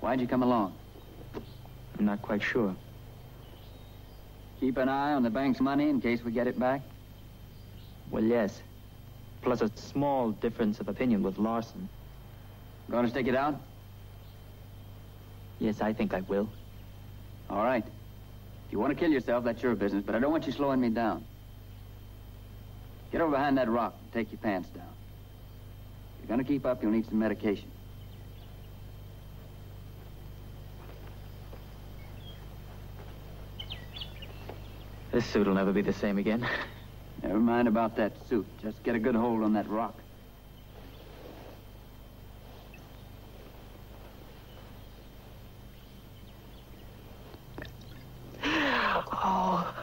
Why'd you come along? I'm not quite sure. Keep an eye on the bank's money in case we get it back? Well, yes. Plus a small difference of opinion with Larson. Gonna stick it out? Yes, I think I will. All right. If you want to kill yourself, that's your business, but I don't want you slowing me down. Get over behind that rock and take your pants down. If you're gonna keep up, you'll need some medication. This suit will never be the same again. Never mind about that suit. Just get a good hold on that rock. Oh.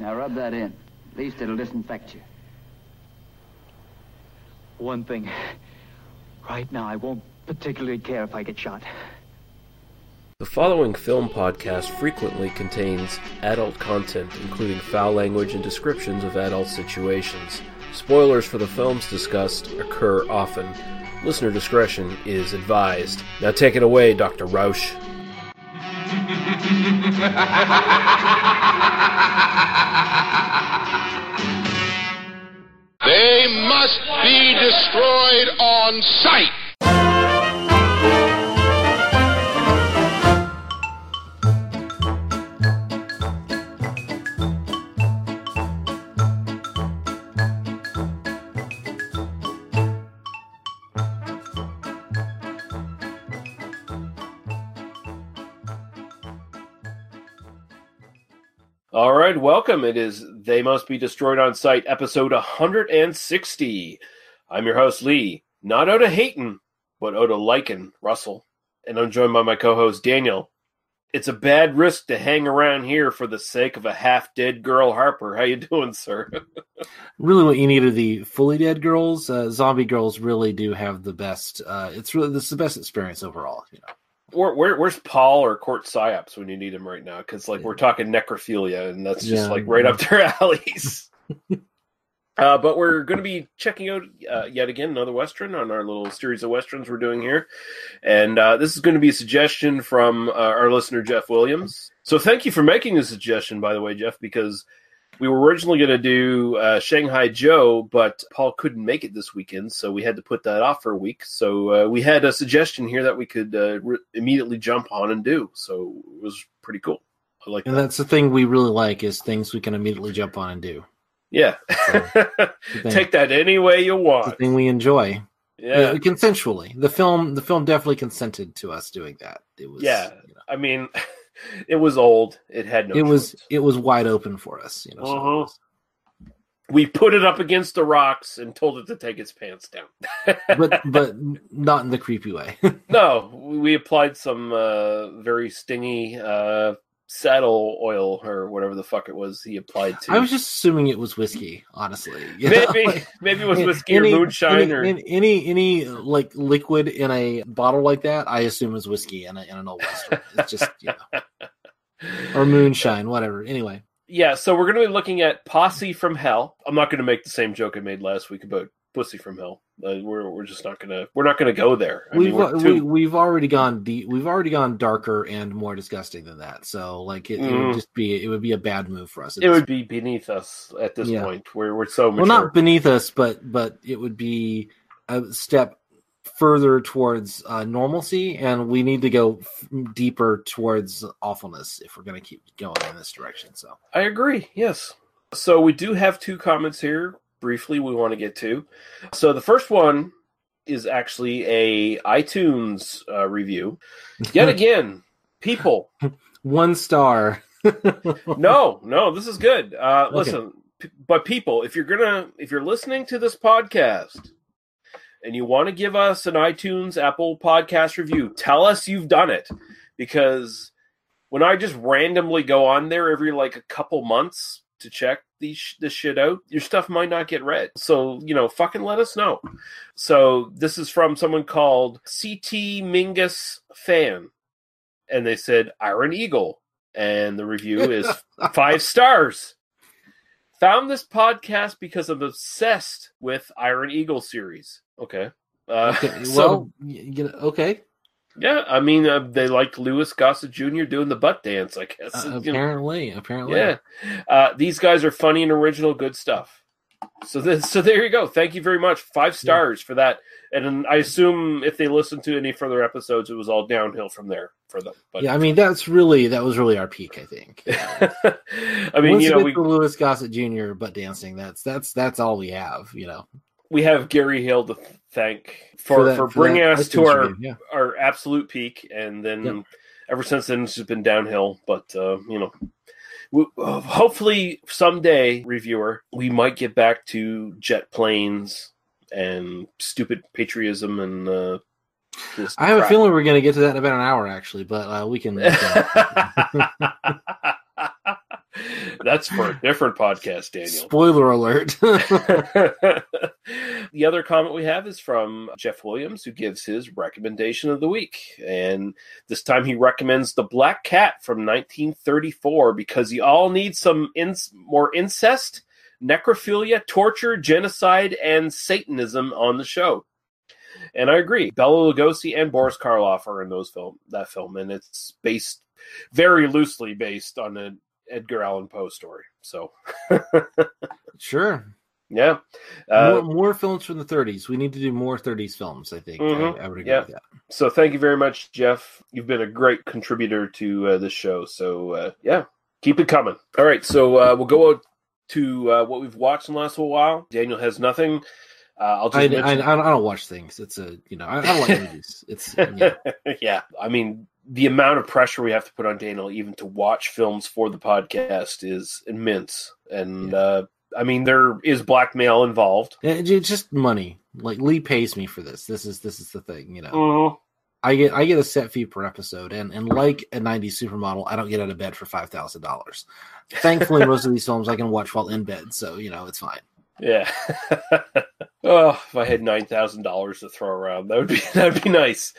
Now rub that in. At least it'll disinfect you. One thing. Right now, I won't particularly care if I get shot. The following film podcast frequently contains adult content, including foul language and descriptions of adult situations. Spoilers for the films discussed occur often. Listener discretion is advised. Now take it away, Dr. Rausch. They must be destroyed on sight. All right, welcome. It is They Must Be Destroyed on Sight, episode 160. I'm your host, Lee. Not Oda Hayton, but Oda Lycan, Russell. And I'm joined by my co host, Daniel. It's a bad risk to hang around here for the sake of a half dead girl, Harper. How you doing, sir? really what you need are the fully dead girls. Uh, zombie girls really do have the best. Uh, it's really this is the best experience overall. You know, where, where, where's Paul or Court Psyops when you need him right now? Because like we're talking necrophilia, and that's just Yeah. like right up their alleys. uh, but we're going to be checking out uh, yet again another western on our little series of westerns we're doing here, and uh, this is going to be a suggestion from uh, our listener Jeff Williams. So thank you for making the suggestion, by the way, Jeff, because we were originally going to do uh, Shanghai Joe, but Paul couldn't make it this weekend, so we had to put that off for a week. So uh, we had a suggestion here that we could uh, re- immediately jump on and do. So it was pretty cool. I like and that. that's the thing we really like is things we can immediately jump on and do. Yeah, thing, take that any way you want. the thing we enjoy. Yeah, Uh, consensually. The film, the film definitely consented to us doing that. It was, Yeah. you know, I mean, it was old. It had no. it was, it was wide open for us. You know, Uh-huh. was- We put it up against the rocks and told it to take its pants down. but but not in the creepy way. No, we applied some uh, very stingy uh, saddle oil or whatever the fuck it was he applied to. I was just assuming it was whiskey, honestly. You maybe like- maybe it was Any- whiskey or moonshine any, or any, any any like liquid in a bottle like that, I assume is whiskey in, a, in an old western. It's just you know, or moonshine, whatever. Anyway, yeah. So we're going to be looking at Posse from Hell. I'm not going to make the same joke I made last week about Pussy from Hell. Uh, we're we're just not gonna we're not gonna go there. I we've mean, we, too- we've already gone deep. We've already gone darker and more disgusting than that. So like it, it Mhm. would just be it would be a bad move for us. it would be beneath us at this Yeah. point. We're we're so mature. well not beneath us, but but it would be a step further towards uh, normalcy, and we need to go f- deeper towards awfulness if we're going to keep going in this direction. So. I agree. Yes. So we do have two comments here. Briefly, we want to get to. So the first one is actually a iTunes uh, review. Yet again, people. One star. No, no, this is good. Uh, Okay. Listen, p- but people, if you're gonna, if you're listening to this podcast and you want to give us an iTunes Apple Podcast review, tell us you've done it because when I just randomly go on there every like a couple months to check these this shit out, your stuff might not get read. So you know, fucking let us know. So this is from someone called CT Mingus Fan, and they said Iron Eagle, and the review is five stars. Found this podcast because I'm obsessed with Iron Eagle series. Okay. Uh, Okay, so well, you know, okay. Yeah, I mean, uh, they liked Louis Gossett Jr. doing the butt dance. I guess. Uh, You know, apparently, apparently. yeah, uh, these guys are funny and original, good stuff. So this, so there you go. Thank you very much. Five stars for that. And I assume if they listened to any further episodes, it was all downhill from there for them. But Yeah, I mean that's really that was really our peak, I think. I mean, Once you know, we Louis Gossett Jr. butt dancing. That's that's that's all we have. You know, we have Gary Hill to thank for for, that- bringing that us to our yeah. our absolute peak, and then ever since then it's just been downhill. But uh, you know, we, uh, hopefully someday, reviewer, we might get back to jet planes and stupid patriotism and. Uh, I have a feeling we're going to get to that in about an hour, actually, but uh, we can. That's for a different podcast, Daniel. Spoiler alert. the other comment we have is from Jeff Williams, who gives his recommendation of the week. And this time he recommends The Black Cat from 1934 because you all need some in- more incest, necrophilia, torture, genocide, and Satanism on the show. And I agree. Bela Lugosi and Boris Karloff are in those film that film, and it's based very loosely based on an Edgar Allan Poe story. So, sure. yeah. Uh, more, more films from the 30s. We need to do more 30s films. I think. Mhm. I, I would agree Yeah. with that. so thank you very much, Jeff. You've been a great contributor to uh, this show. So uh, yeah, keep it coming. All right, so uh, we'll go to uh, what we've watched in the last little while. Daniel has nothing. Uh, I'll just I, I, I, don't- I don't watch things. It's a you know I, I don't like movies. It's yeah. yeah, I mean the amount of pressure we have to put on Daniel even to watch films for the podcast is immense, and Yeah. uh, I mean there is blackmail involved. It's just money. Like Lee pays me for this. This is this is the thing. You know, Mhm. I get I get a set fee per episode, and and like a '90s supermodel, I don't get out of bed for five thousand dollars. Thankfully, most of these films I can watch while in bed, so you know it's fine. Yeah. oh, if I had nine thousand dollars to throw around, that would be that would be nice.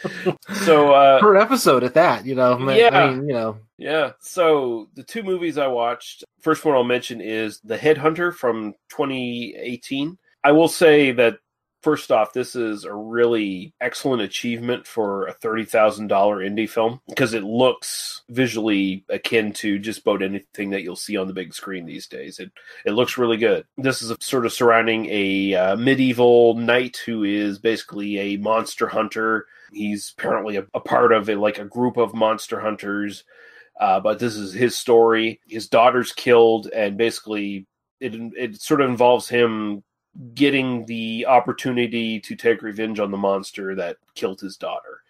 So uh, per episode at that, you know. I Yeah. mean, you know, yeah. So the two movies I watched, first one I'll mention is The Headhunter from 2018. I will say that first off, this is a really excellent achievement for a thirty thousand dollar indie film because it looks visually akin to just about anything that you'll see on the big screen these days. It it looks really good. This is sort of surrounding a uh, medieval knight who is basically a monster hunter. He's apparently a, a part of a, like a group of monster hunters. Uh, but this is his story. His daughter's killed, and basically, it it sort of involves him getting the opportunity to take revenge on the monster that killed his daughter.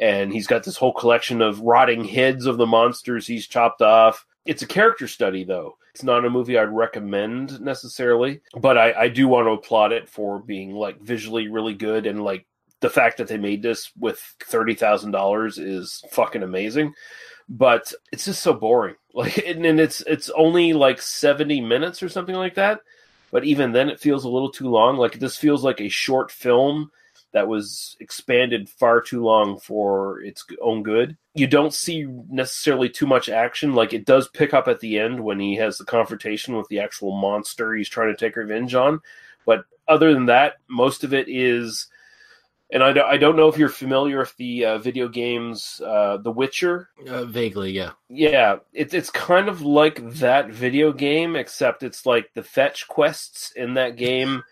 And he's got this whole collection of rotting heads of the monsters he's chopped off. It's a character study, though. It's not a movie I'd recommend necessarily, but I, I do want to applaud it for being like visually really good and like the fact that they made this with thirty thousand dollars is fucking amazing. But it's just so boring. Like, and, and it's it's only like seventy minutes or something like that but even then it feels a little too long. Like this feels like a short film that was expanded far too long for its own good. You don't see necessarily too much action. Like it does pick up at the end when he has the confrontation with the actual monster he's trying to take revenge on. But other than that most of it is and I don't, I don't know if you're familiar with the uh, video games uh, the witcher uh, vaguely, yeah. yeah, it's it's kind of like that video game, except it's like the fetch quests in that game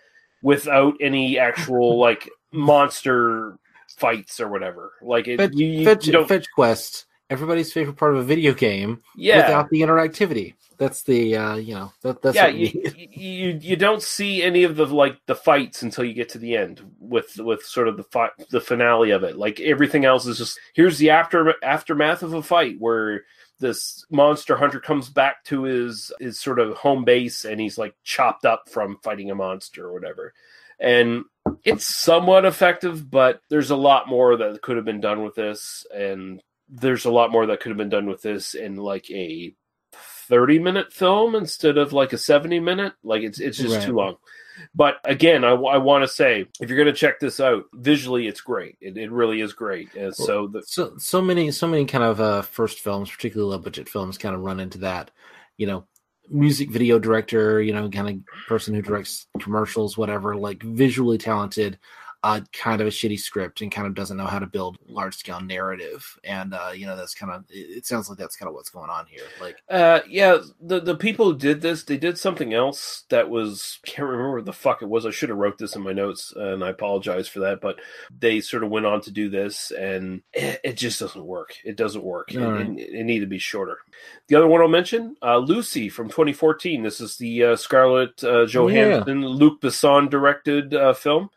without any actual like monster fights or whatever. Like it, Fetch, you, you- fetch, fetch quest. Everybody's favorite part of a video game yeah, without the interactivity. That's the uh, you know that, that's yeah. You, you you don't see any of the like the fights until you get to the end with with sort of the fi- the finale of it. Like everything else is just here's the after aftermath of a fight where this monster hunter comes back to his his sort of home base and he's like chopped up from fighting a monster or whatever. And it's somewhat effective, but there's a lot more that could have been done with this and there's a lot more that could have been done with this in like a 30 minute film instead of like a 70 minute like it's it's just Right. too long but again i, I want to say if you're going to check this out visually it's great it, it really is great and so the, so so many so many kind of uh, first films, particularly low budget films, kind of run into that. You know, music video director, you know, kind of person who directs commercials, whatever, like visually talented, uh, kind of a shitty script and kind of doesn't know how to build large scale narrative. And uh, you know, that's kind of it, sounds like that's kind of what's going on here. Like, Uh, yeah, the the people who did this, they did something else that was can't remember what the fuck it was. I should have wrote this in my notes, and I apologize for that. But they sort of went on to do this, and it, it just doesn't work. It doesn't work. It, right. it, it needed to be shorter. The other one I'll mention, uh, Lucy from 2014. This is the uh, Scarlett uh, Johansson, Luc Besson directed uh, film.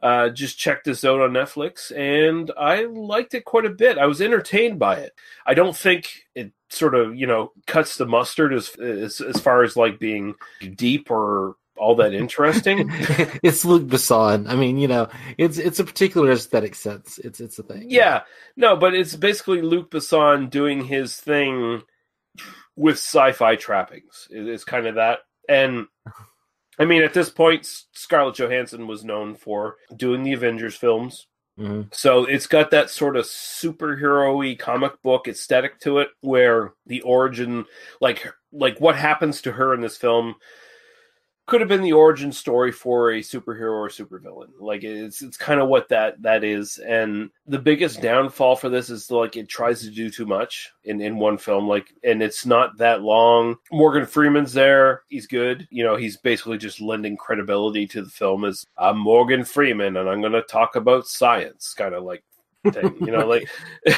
Uh, just checked this out on Netflix, and I liked it quite a bit. I was entertained by it. I don't think it sort of you know cuts the mustard as as, as far as like being deep or all that interesting. it's Luc Besson. I mean, you know, it's it's a particular aesthetic sense. It's it's a thing. yeah, no, but it's basically Luc Besson doing his thing with sci-fi trappings. It's kind of that, and I mean, at this point, Scarlett Johansson was known for doing the Avengers films. Mhm. So it's got that sort of superhero-y comic book aesthetic to it, where the origin, like like what happens to her in this film, could have been the origin story for a superhero or supervillain. Like it's it's kind of what that that is. And the biggest downfall for this is like it tries to do too much in in one film. Like and it's not that long. Morgan Freeman's there. He's good. You know, he's basically just lending credibility to the film as I'm Morgan Freeman and I'm going to talk about science, kind of like thing. You know, like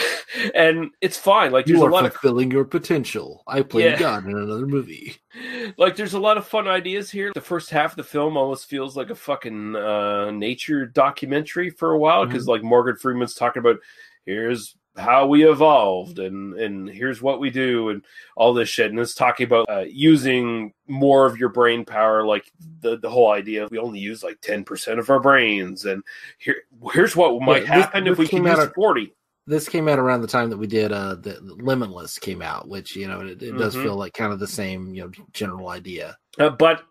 and it's fine. Like You are lot of fulfilling your potential. I played Yeah. God in another movie. like there's a lot of fun ideas here the first half of the film almost feels like a fucking uh nature documentary for a while because like morgan freeman's talking about here's how we evolved and and here's what we do and all this shit and it's talking about uh, using more of your brain power like the the whole idea of we only use like 10% of our brains and here here's what might this- happen if this we can came out use of- 40 This came out around the time that we did uh the, the Limitless came out, which you know it, it does Mhm. feel like kind of the same you know general idea. Uh, but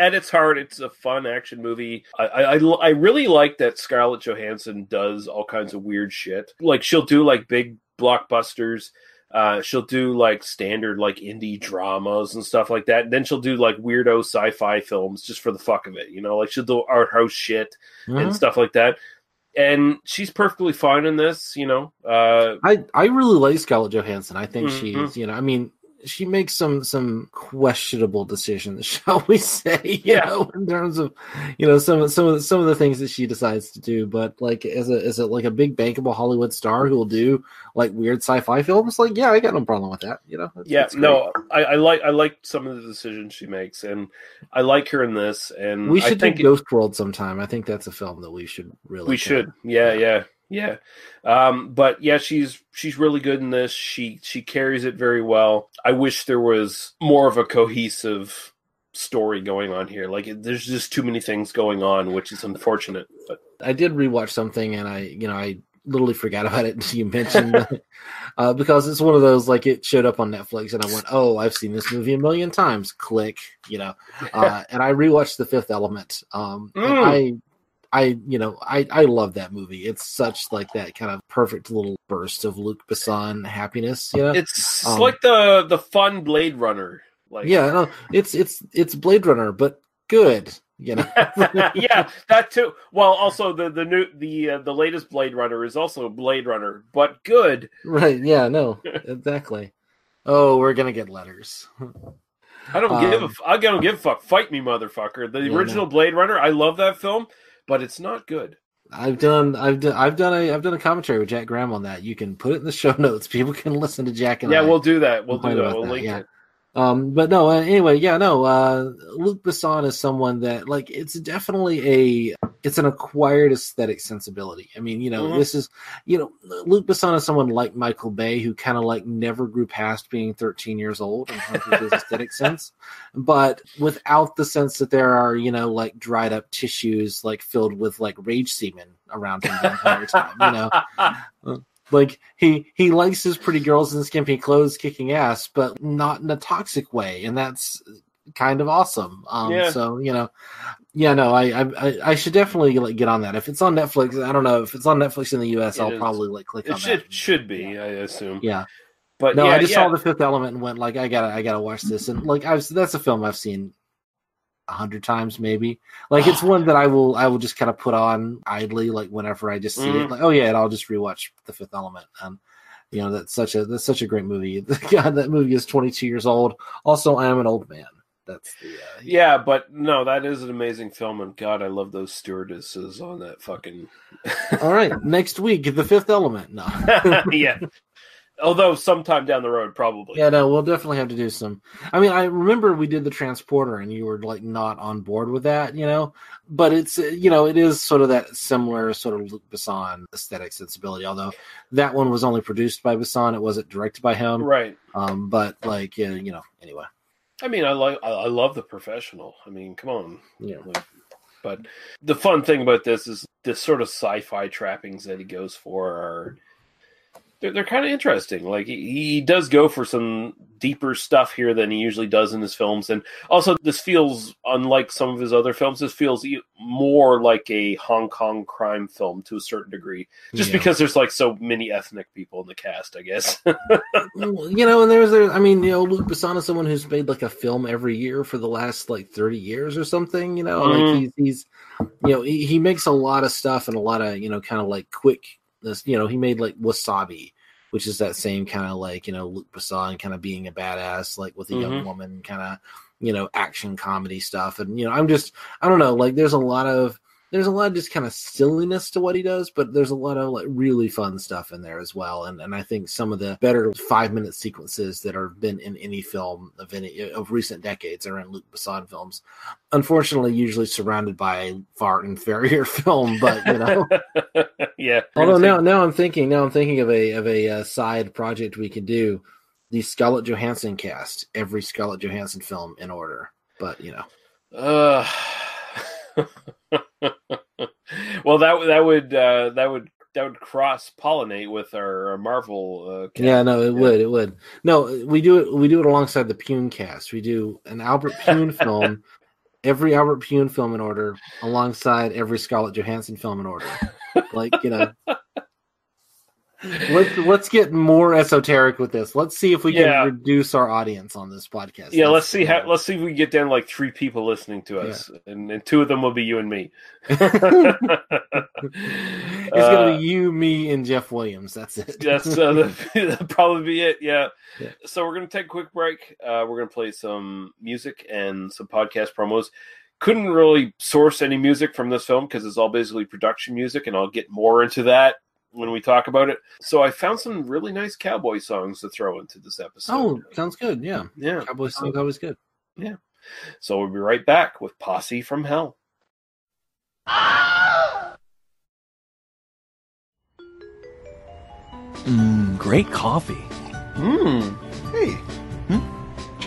at its heart, it's a fun action movie. I, I I really like that Scarlett Johansson does all kinds of weird shit. Like she'll do like big blockbusters. Uh, she'll do like standard like indie dramas and stuff like that. And then she'll do like weirdo sci-fi films just for the fuck of it. You know, like she'll do art house shit Mhm. and stuff like that. And she's perfectly fine in this. You know, uh, I I really like Scarlett Johansson. I think Mhm. she's you know I mean she makes some some questionable decisions, shall we say? You Yeah. know, in terms of you know some of some of the, some of the things that she decides to do. But like as a as a like a big bankable Hollywood star who will do like weird sci-fi films, like yeah, I got no problem with that. You know, yeah, no, I, I like I like some of the decisions she makes, and I like her in this. And we I should think do Ghost World sometime. I think that's a film that we should really. we should yeah yeah yeah um but yeah she's she's really good in this she she carries it very well i wish there was more of a cohesive story going on here like it, there's just too many things going on which is unfortunate but I did rewatch something, and I, you know, I literally forgot about it until you mentioned uh, because it's one of those like it showed up on Netflix, and I went, "Oh, I've seen this movie a million times." Click, you know, uh, and I rewatched The Fifth Element. Um, and Mm. I, I, you know, I, I love that movie. It's such like that kind of perfect little burst of Luc Besson happiness. You know, it's Um, like the the fun blade runner like yeah, no, it's it's it's Blade Runner, but good. You know, yeah, that too. Well, also the the new the uh, the latest Blade Runner is also Blade Runner, but good. right? Yeah, no, exactly. Oh, we're gonna get letters. I don't give a Um, I don't give a fuck. Fight me, motherfucker. The Yeah, original no. Blade Runner, I love that film, but it's not good. I've done I've done I've done a I've done a commentary with Jack Graham on that. You can put it in the show notes. People can listen to Jack and yeah, I. we'll do that. We'll do that. We'll that, link yeah. it. Um, but no, uh, anyway, yeah, no. Uh, Luc Besson is someone that like it's definitely a it's an acquired aesthetic sensibility. I mean, you know, Mhm. this is you know, Luc Besson is someone like Michael Bay who kind of like never grew past being 13 years old in terms of his aesthetic sense, but without the sense that there are you know like dried up tissues like filled with like rage semen around him the entire time. You know, like he he likes his pretty girls in skimpy clothes kicking ass but not in a toxic way and that's kind of awesome um Yeah. so you know yeah no I, I I- should definitely like get on that if it's on netflix i don't know if it's on netflix in the us It i'll is. probably like click It on should that should be, I assume. yeah But no yeah, i just yeah. saw the fifth element and went like i gotta i gotta watch this and like i've that's a film i've seen a hundred times, maybe. Like it's one that I will I will just kind of put on idly, like whenever I just see Mhm. it. Like, oh yeah, and I'll just rewatch The Fifth Element. And you know that's such a that's such a great movie. God, that movie is 22 years old. Also, I am an old man. That's the uh, Yeah, but no, that is an amazing film, and God, I love those stewardesses on that fucking. All right, next week, The Fifth Element. No. yeah. Although sometime down the road, probably. Yeah, no, we'll definitely have to do some. I mean, I remember we did the transporter, and you were like not on board with that, you know. But it's uh, you know it is sort of that similar sort of Luc Besson aesthetic sensibility. Although that one was only produced by Besson, it wasn't directed by him. Right. Um, but like yeah, you know, anyway, I mean, I like I I love the professional. I mean, come on. yeah, Like, but the fun thing about this is the sort of sci-fi trappings that he goes for are they're, they're kind of interesting. Like he, he does go for some deeper stuff here than he usually does in his films, and also this feels unlike some of his other films. This feels more like a Hong Kong crime film to a certain degree, just Yeah. because there's like so many ethnic people in the cast. I guess. You know, and there's there. I mean, you know, Luc Besson is someone who's made like a film every year for the last like thirty years or something. You know, Mhm. like he's he's you know he, he makes a lot of stuff and a lot of you know kind of like quick. This you know he made like Wasabi, which is that same kind of like you know Luc Besson kind of being a badass like with a young Mhm. woman kind of you know action comedy stuff and you know I'm just I don't know like there's a lot of there's a lot of just kind of silliness to what he does, but there's a lot of like really fun stuff in there as well. And and I think some of the better five minute sequences that have been in any film of any of recent decades are in Luc Besson films. Unfortunately, usually surrounded by a far inferior film, but you know. yeah. Although now now I'm thinking now I'm thinking of a of a uh, side project we could do the Scarlett Johansson cast every Scarlett Johansson film in order. But you know, Uh, well, that that would uh, that would that would cross pollinate with our, our Marvel. Uh, cast. Yeah, no, it would, it would. No, we do it. We do it alongside the Pyun cast. We do an Albert Pyun film, every Albert Pyun film in order, alongside every Scarlett Johansson film in order. Like you know, let's let's get more esoteric with this. Let's see if we can Yeah. reduce our audience on this podcast. Yeah, That's- let's see how let's see if we can get down like three people listening to us, and, and two of them will be you and me. It's gonna Uh, be you, me, and Jeff Williams. That's it. That's uh, that- probably be it. Yeah. Yeah. So we're gonna take a quick break. Uh, we're gonna play some music and some podcast promos. Couldn't really source any music from this film because it's all basically production music, and I'll get more into that when we talk about it. So I found some really nice cowboy songs to throw into this episode. oh, sounds good. Yeah, yeah. Cowboy song's always good. Yeah. So we'll be right back with Posse from Hell. Mmm, great coffee. Hmm. Hey.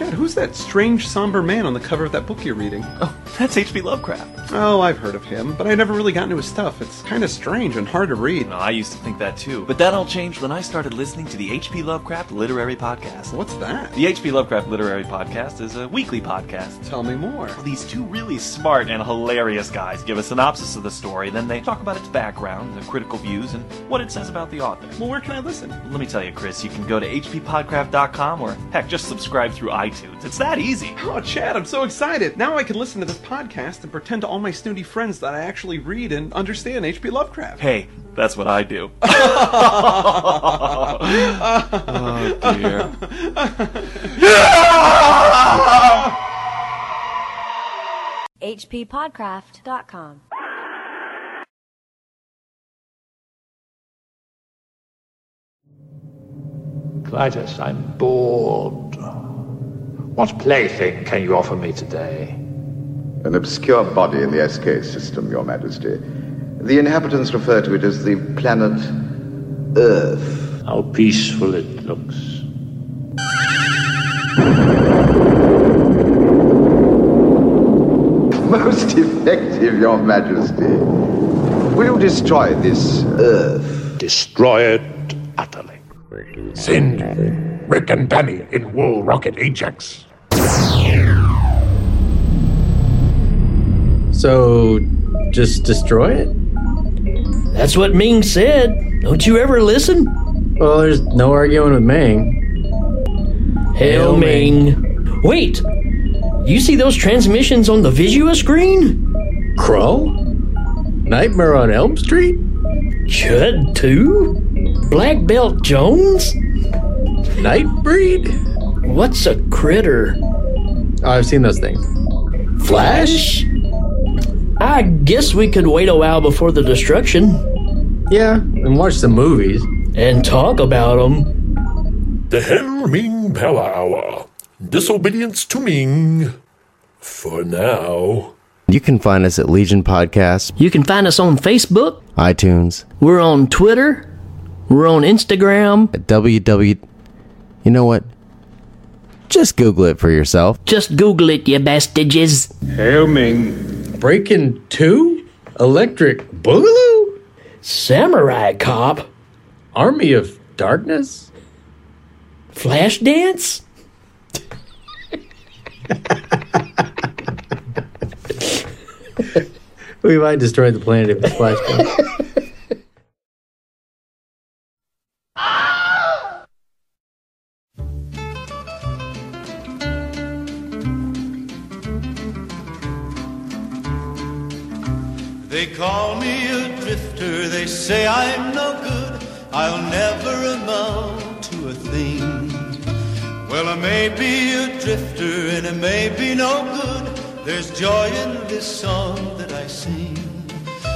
Chad, who's that strange, somber man on the cover of that book you're reading? Oh, that's H.P. Lovecraft. Oh, I've heard of him, but I never really got into his stuff. It's kind of strange and hard to read. No, I used to think that too. But that all changed when I started listening to the H.P. Lovecraft Literary Podcast. What's that? The H.P. Lovecraft Literary Podcast is a weekly podcast. Tell me more. These two really smart and hilarious guys give a synopsis of the story, then they talk about its background, the critical views, and what it says about the author. Well, where can I listen? Let me tell you, Chris, you can go to hppodcraft.com or heck, just subscribe through iTunes. It's that easy. Oh, Chad, I'm so excited. Now I can listen to this podcast and pretend to all my snooty friends that I actually read and understand H.P. Lovecraft. Hey, that's what I do. oh dear. hppodcraft.com. Klytus, I'm bored. What plaything can you offer me today? An obscure body in the SK system, Your Majesty. The inhabitants refer to it as the planet Earth. How peaceful it looks. Most effective, Your Majesty. Will you destroy this Earth? Destroy it utterly. Send Rick and Danny in Wool Rocket Ajax. So, just destroy it? That's what Ming said. Don't you ever listen? Well, there's no arguing with Ming. Hail Ming. Wait! You see those transmissions on the Visua screen? Crow? Nightmare on Elm Street? Chud 2? Black Belt Jones? Nightbreed? What's a critter? Oh, I've seen those things. Flash? I guess we could wait a while before the destruction. Yeah, and watch some movies. And talk about them. The Hell Ming Power Hour. Disobedience to Ming. For now. You can find us at Legion Podcast, You can find us on Facebook. iTunes, We're on Twitter. We're on Instagram. at www. You know what? Just Google it for yourself. Just Google it, you bastages. Helming. Breakin' 2? Electric Boogaloo? Samurai Cop. Army of Darkness? Flashdance? We might destroy the planet if it's flashbang. call me a drifter, they say I'm no good, I'll never amount to a thing. Well, I may be a drifter and it may be no good, there's joy in this song that I sing.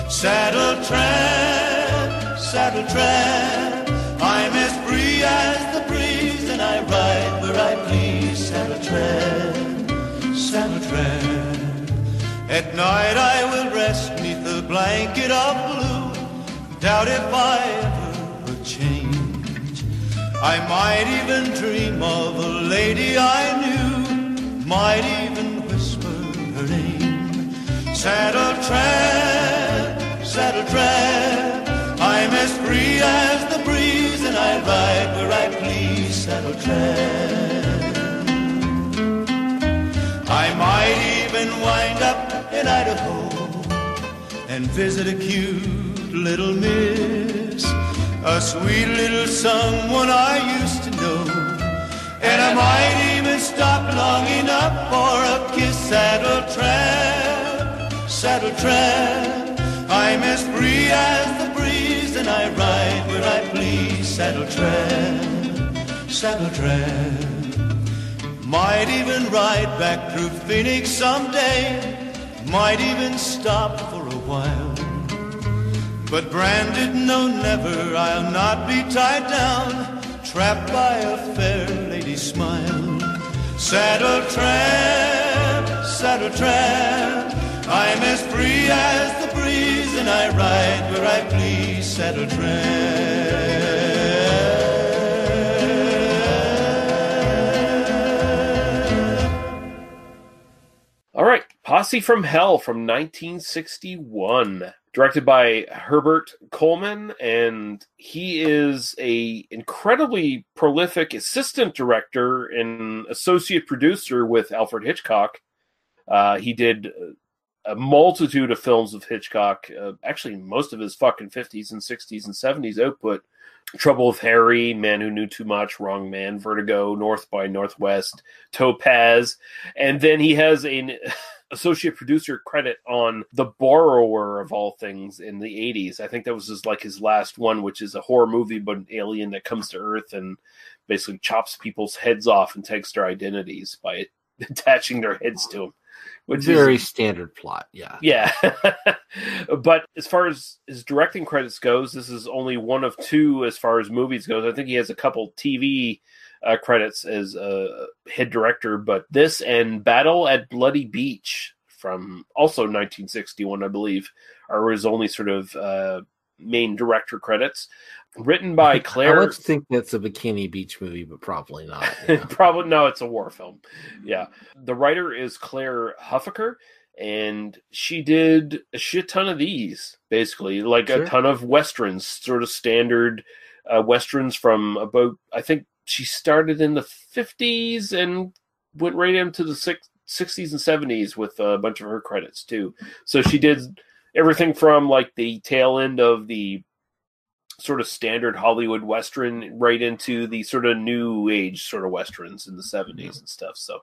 Saddle tramp, saddle tramp, I'm as free as the breeze and I ride where I please. Saddle tramp, saddle tramp. At night I will rest neath a blanket of blue. Doubt if I ever change. I might even dream of a lady I knew. Might even whisper her name. Saddle tramp, saddle tramp. I'm as free as the breeze and I ride where I please. Saddle tramp. In Idaho and visit a cute little miss, a sweet little someone I used to know. And I might even stop long enough for a kiss. Saddle tramp, saddle tramp. I'm as free as the breeze and I ride where I please. Saddle tramp, saddle tramp. Might even ride back through Phoenix someday. Might even stop for a while. But branded, no, never, I'll not be tied down, trapped by a fair lady's smile. Saddle tramp, saddle tramp, I'm as free as the breeze, and I ride where I please. Saddle tramp. All right, Posse from Hell from 1961, directed by Herbert Coleman, and he is a incredibly prolific assistant director and associate producer with Alfred Hitchcock. Uh, he did a multitude of films with Hitchcock, uh, actually most of his fucking 50s and 60s and 70s output. Trouble with Harry, Man Who Knew Too Much, Wrong Man, Vertigo, North by Northwest, Topaz, and then he has an associate producer credit on The Borrower of all things in the 80s. I think that was his like his last one, which is a horror movie but an alien that comes to Earth and basically chops people's heads off and takes their identities by attaching their heads to them. Which Very is standard plot. Yeah. yeah. but as far as his directing credits goes, this is only one of two as far as movies goes. I think he has a couple TV uh, credits as a head director, but this and Battle at Bloody Beach from also 1961, I believe, are his only sort of uh, main director credits. Written by I Clair. like to think that's a Bikini Beach movie, but probably not. yeah. Probably no, it's a war film. Yeah. The writer is Clair Huffaker, and she did a shit ton of these, basically, like Sure. a ton of westerns, sort of standard uh, westerns from about. I think she started in the fifties and went right into the six, 60s and 70s with a bunch of her credits too. So she did everything from like the tail end of the sort of standard Hollywood western right into the sort of new age sort of westerns in the 70s and stuff. So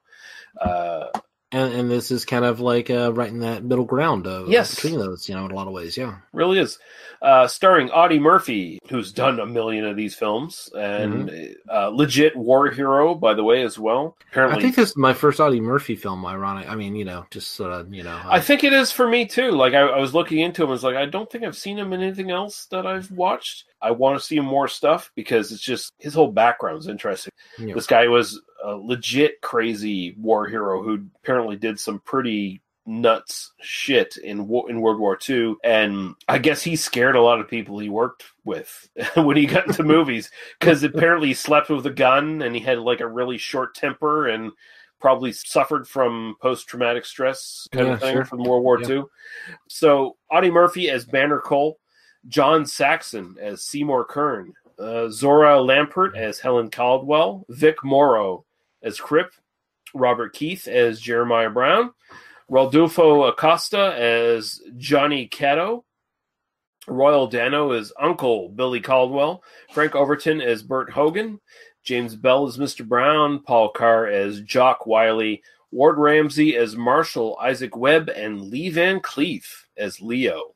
uh And, and this is kind of like uh, right in that middle ground of Yes. between those, you know, in a lot of ways. Yeah. really is. Uh, starring Audie Murphy, who's done a million of these films, and uh, legit war hero, by the way, as well. Apparently, I think this is my first Audie Murphy film. Ironic. I mean, you know, just sort of, you know. uh, I think it is for me too. Like I, I was looking into him, I was like, I don't think I've seen him in anything else that I've watched. I want to see more stuff because it's just his whole background is interesting. Yeah. This guy was a legit crazy war hero who apparently did some pretty nuts shit in in World War II, and I guess he scared a lot of people he worked with when he got into movies because apparently he slept with a gun and he had like a really short temper and probably suffered from post traumatic stress kind Yeah, of thing sure. from World War Yeah. II. So Audie Murphy as Banner Cole, John Saxon as Seymour Kern, uh, Zora Lampert as Helen Caldwell, Vic Morrow as Crip, Robert Keith as Jeremiah Brown, Rodolfo Acosta as Johnny Cato, Royal Dano as Uncle Billy Caldwell, Frank Overton as Bert Hogan, James Bell as Mr. Brown, Paul Carr as Jock Wiley, Ward Ramsey as Marshall, Isaac Webb, and Lee Van Cleef as Leo.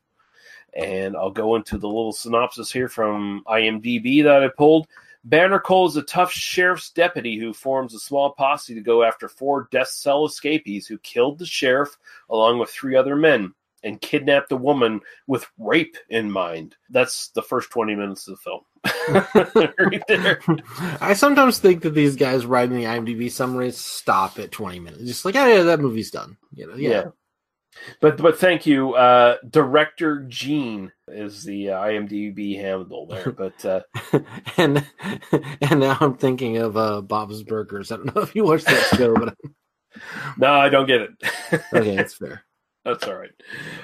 And I'll go into the little synopsis here from IMDb that I pulled. Banner Cole is a tough sheriff's deputy who forms a small posse to go after four death cell escapees who killed the sheriff along with three other men and kidnapped a woman with rape in mind. That's the first 20 minutes of the film. right. I sometimes think that these guys writing the IMDb summaries stop at 20 minutes. Just like, oh, yeah, that movie's done. You know, yeah. Yeah. But but thank you, uh, director Gene is the uh, IMDb handle there. But uh, and and now I'm thinking of uh, Bob's Burgers. I don't know if you watched that show, but no, I don't get it. okay, that's fair. That's all right.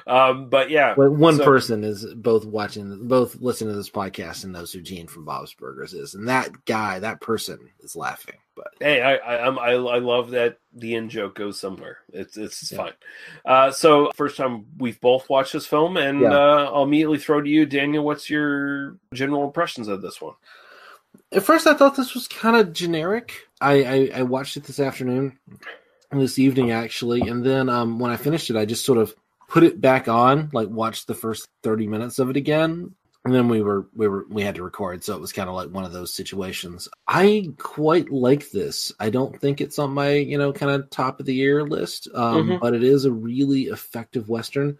Um, but yeah, But one so- person is both watching, both listening to this podcast and knows who Gene from Bob's Burgers is, and that guy, that person, is laughing. But Hey, I I, I'm, I I love that the end joke goes somewhere. It's it's fine. Uh, so first time we've both watched this film, and Yeah. uh, I'll immediately throw to you, Daniel. What's your general impressions of this one? At first, I thought this was kind of generic. I, I I watched it this afternoon, this evening actually, and then um, when I finished it, I just sort of put it back on, like watched the first thirty minutes of it again, and then we were we were we had to record, so it was kind of like one of those situations. I quite like this. I don't think it's on my you know kind of top of the year list, um, Mhm. but it is a really effective western.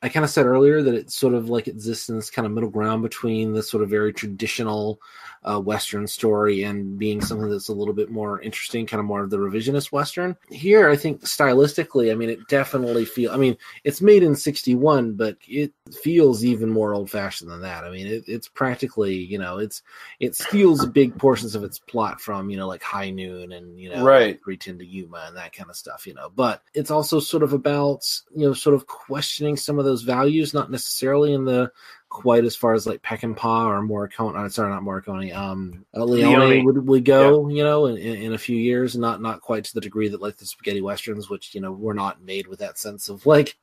I kind of said earlier that it sort of like exists in this kind of middle ground between the sort of very traditional uh, Western story and being something that's a little bit more interesting, kind of more of the revisionist Western. Here, I think stylistically, I mean, it definitely feel. I mean, it's made in '61, but it feels even more old fashioned than that. I mean, it, it's practically, you know, it's it steals big portions of its plot from, you know, like High Noon and you know, Right. 3:10 to Yuma and that kind of stuff, you know. But it's also sort of about, you know, sort of questioning some of those values, not necessarily in the quite as far as like Peckinpah or Morricone. Uh, sorry, not Morricone. Um, uh, Leone, Leone. would would go, you know, in, in, in a few years. Not not quite to the degree that like the spaghetti westerns, which you know were not made with that sense of like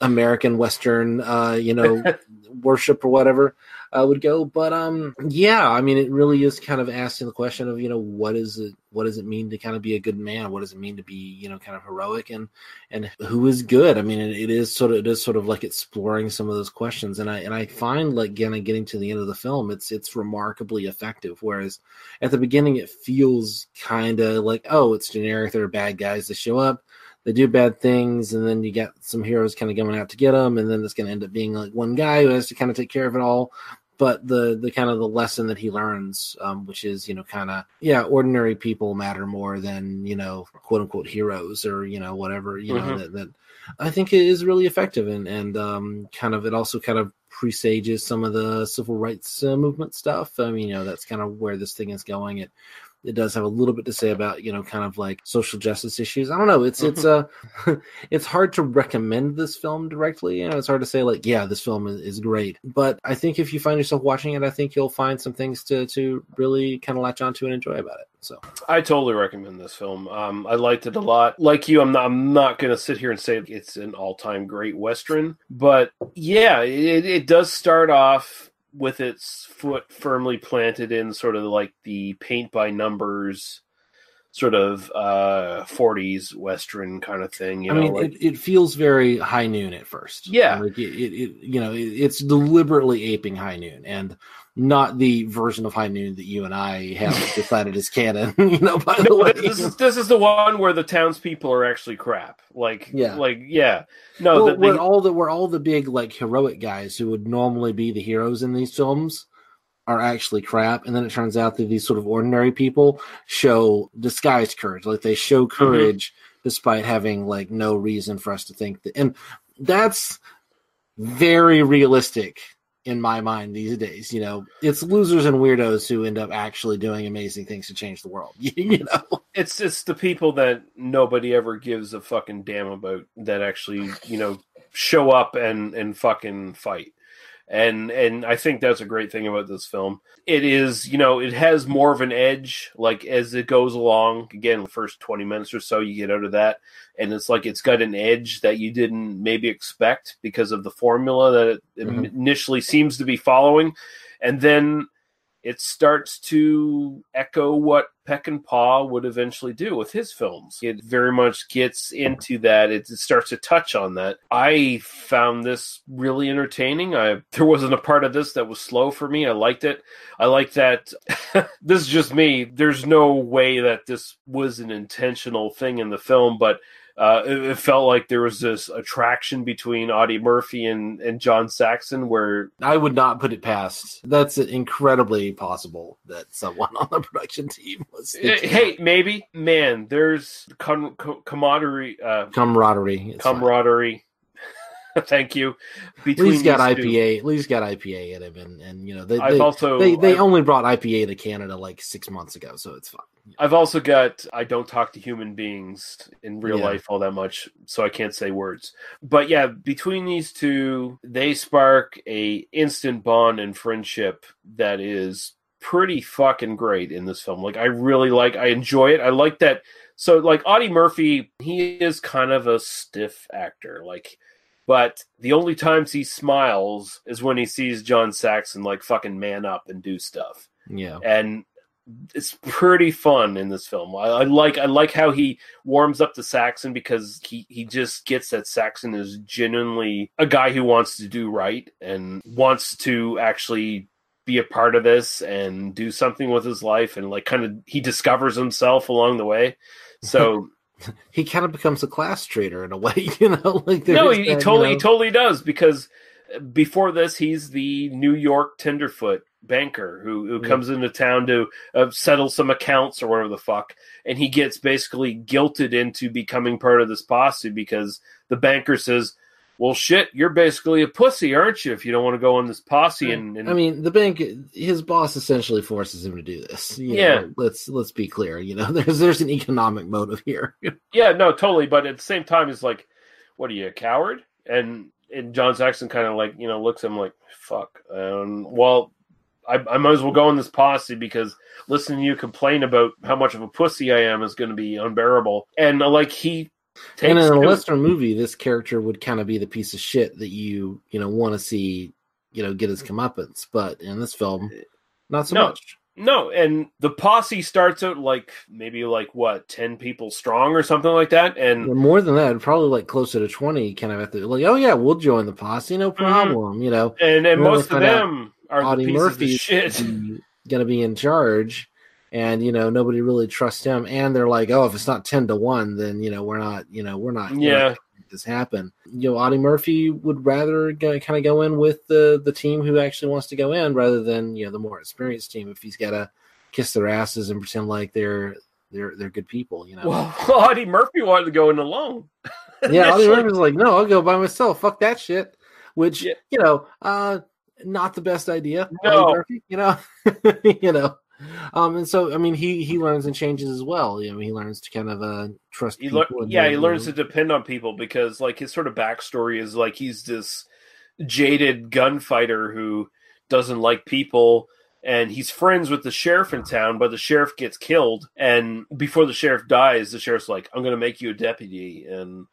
American Western, uh, you know, worship or whatever uh, would go. But um, yeah, I mean, it really is kind of asking the question of you know what is it what does it mean to kind of be a good man? What does it mean to be you know kind of heroic and and who is good? I mean, it, it is sort of it is sort of like exploring some of those questions, and I and I find like again getting to the end of the film, it's it's remarkably effective. Whereas at the beginning, it feels kind of like oh, it's generic. There are bad guys that show up they do bad things, and then you get some heroes kind of going out to get them, and then it's going to end up being like one guy who has to kind of take care of it all. But the the kind of the lesson that he learns, um, which is you know kind of yeah, ordinary people matter more than you know quote unquote heroes or you know whatever you know Mhm. that, that I think it is really effective and and um, kind of it also kind of presages some of the civil rights uh, movement stuff. I mean you know that's kind of where this thing is going. It it does have a little bit to say about you know kind of like social justice issues. I don't know. It's it's uh it's hard to recommend this film directly. You know it's hard to say like yeah this film is, is great. But i think if you find yourself watching it i think you'll find some things to to really kind of latch onto and enjoy about it. So. I totally recommend this film. Um, I liked it a lot. Like you, I'm not, I'm not going to sit here and say it's an all time great Western, but yeah, it, it does start off with its foot firmly planted in sort of like the paint by numbers sort of uh 40s western kind of thing. You I know, mean, like, it, it feels very high noon at first. Yeah. like it, it, it you know, it, it's deliberately aping high noon and not the version of high noon that you and I have decided is canon. You know, by the way, this is this is the one where the townspeople are actually crap. Like, Yeah. like yeah, no, well, the, all the we're all the big like heroic guys who would normally be the heroes in these films are actually crap, and then it turns out that these sort of ordinary people show disguised courage, like they show Mm-hmm. courage despite having like no reason for us to think that, and that's very realistic in my mind these days. You know, it's losers and weirdos who end up actually doing amazing things to change the world. you know, it's it's the people that nobody ever gives a fucking damn about that actually you know show up and and fucking fight and and i think that's a great thing about this film. It is you know it has more of an edge like as it goes along. Again the first 20 minutes or so you get out of that and it's like it's got an edge that you didn't maybe expect because of the formula that it Mhm. initially seems to be following. And then it starts to echo what Peckinpah would eventually do with his films. It very much gets into that. It starts to touch on that. I found this really entertaining. I there wasn't a part of this that was slow for me. I liked it. I like that. this is just me. There's no way that this was an intentional thing in the film, but uh, it, it felt like there was this attraction between Audie Murphy and, and John Saxon where I would not put it past. That's incredibly possible that someone on the production team was. Uh, Hey, maybe, man. There's com- com- camaraderie, uh, camaraderie. It's fine. Thank you. Between least got two. IPA. At least got IPA in him, and and you know they I've they, also- they, they I've- only brought IPA to Canada like six months ago, so it's fine. I've also got I don't talk to human beings in real Yeah. life all that much, so I can't say words. But yeah, between these two, they spark a instant bond and friendship that is pretty fucking great in this film. Like I really like I enjoy it. I like that so like Audie Murphy, he is kind of a stiff actor. Like but the only times he smiles is when he sees John Saxon like fucking man up and do stuff Yeah, and it's pretty fun in this film. I, I like I like how he warms up to Saxon because he he just gets that Saxon is genuinely a guy who wants to do right and wants to actually be a part of this and do something with his life and like kind of he discovers himself along the way. So he kind of becomes a class traitor in a way, you know. Like no, he, he that, totally you he totally does because before this he's the New York tenderfoot banker who who Yeah. comes into town to uh, settle some accounts or whatever the fuck, and he gets basically guilted into becoming part of this posse because the banker says. Well, shit, you're basically a pussy, aren't you? If you don't want to go on this posse, and, and I mean, the bank, his boss essentially forces him to do this. you Yeah. know, let's let's be clear. You know, there's there's an economic motive here. Yeah, no, totally. But at the same time, it's like, what are you, a coward? And and John Saxon kind of like, you know, looks at him like, fuck. Um, well, I, I might as well go in this posse because listening to you complain about how much of a pussy I am is going to be unbearable. And uh, like he and in a Western movie, this character would kind of be the piece of shit that you you know want to see, you know, get his comeuppance. But in this film, not so No. much. No, and the posse starts out like maybe like what ten people strong or something like that, and Or more than that, probably like closer to twenty. Kind of at the like, oh yeah, we'll join the posse, no problem. You know, Mm-hmm. and and most of out them are Audie of shit. going to be in charge, and you know nobody really trusts him. And they're like, oh, if it's not ten to one, then you know we're not, you know, we're not. we're not Yeah. this happen. You know, Audie Murphy would rather kind of go in with the the team who actually wants to go in, rather than you know the more experienced team. If he's got to kiss their asses and pretend like they're they're they're good people, you know. Well, Audie Murphy wanted to go in alone. yeah, Audie. Murphy's like, no, I'll go by myself. Fuck that shit. Which you know, uh, not the best idea. Audie No. Murphy, you know, you know. Um, and so I mean, he he learns and changes as well. You know, he learns to kind of uh trust he lear- yeah he learns to depend on people because like his sort of backstory is like he's this jaded gunfighter who doesn't like people and he's friends with the sheriff in town but the sheriff gets killed and before the sheriff dies the sheriff's like i'm going to make you a deputy and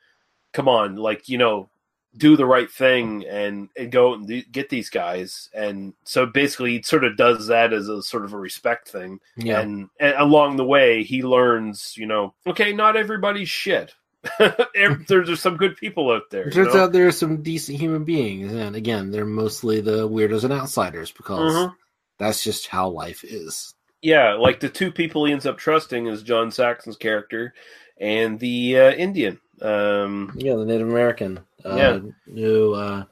come on like you know do the right thing and, and go and get these guys. And so basically, he sort of does that as a sort of a respect thing. Yeah. And, and along the way, he learns, you know, okay, not everybody's shit. There- There's some good people out there. It turns know? out there are some decent human beings, and again, they're mostly the weirdos and outsiders because Mhm. that's just how life is. Yeah, like the two people he ends up trusting is John Saxon's character and the uh, Indian. Um, Yeah, the Native American. Uh, Yeah. Who, uh,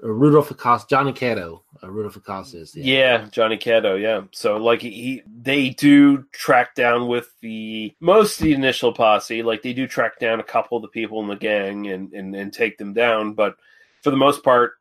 Rudolph Acosta, Johnny Caddo. Uh, Rudolph Acosta is the yeah, Johnny Caddo. Yeah, so like he, they do track down with the most of the initial posse. Like they do track down a couple of the people in the gang and and, and take them down, but for the most part,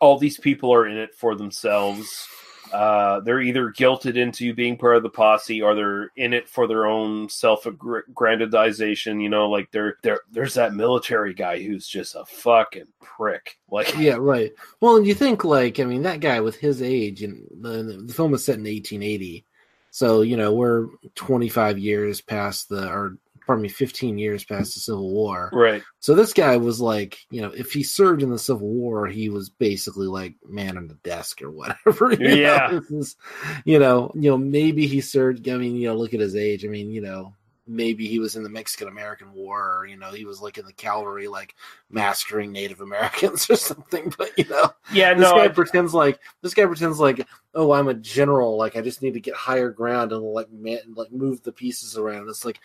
all these people are in it for themselves. Uh, they're either guilted into being part of the posse or they're in it for their own self-aggrandization. You know, like they're, they're, there's that military guy who's just a fucking prick. Like, yeah, right. Well, and you think like I mean that guy with his age, and the, the film was set in 1880, so you know we're 25 years past the, or pardon me, 15 years past the Civil War. right. So this guy was like, you know, if he served in the Civil War, he was basically like man on the desk or whatever. you know? Yeah. This is- you know, you know, maybe he served. I mean, you know, look at his age. I mean, you know, maybe he was in the Mexican American War, or you know, he was like in the cavalry, like massacring Native Americans or something. But you know, Yeah, this no, guy I- pretends like this guy pretends like, oh, I'm a general. Like I just need to get higher ground and like man, like move the pieces around. It's like,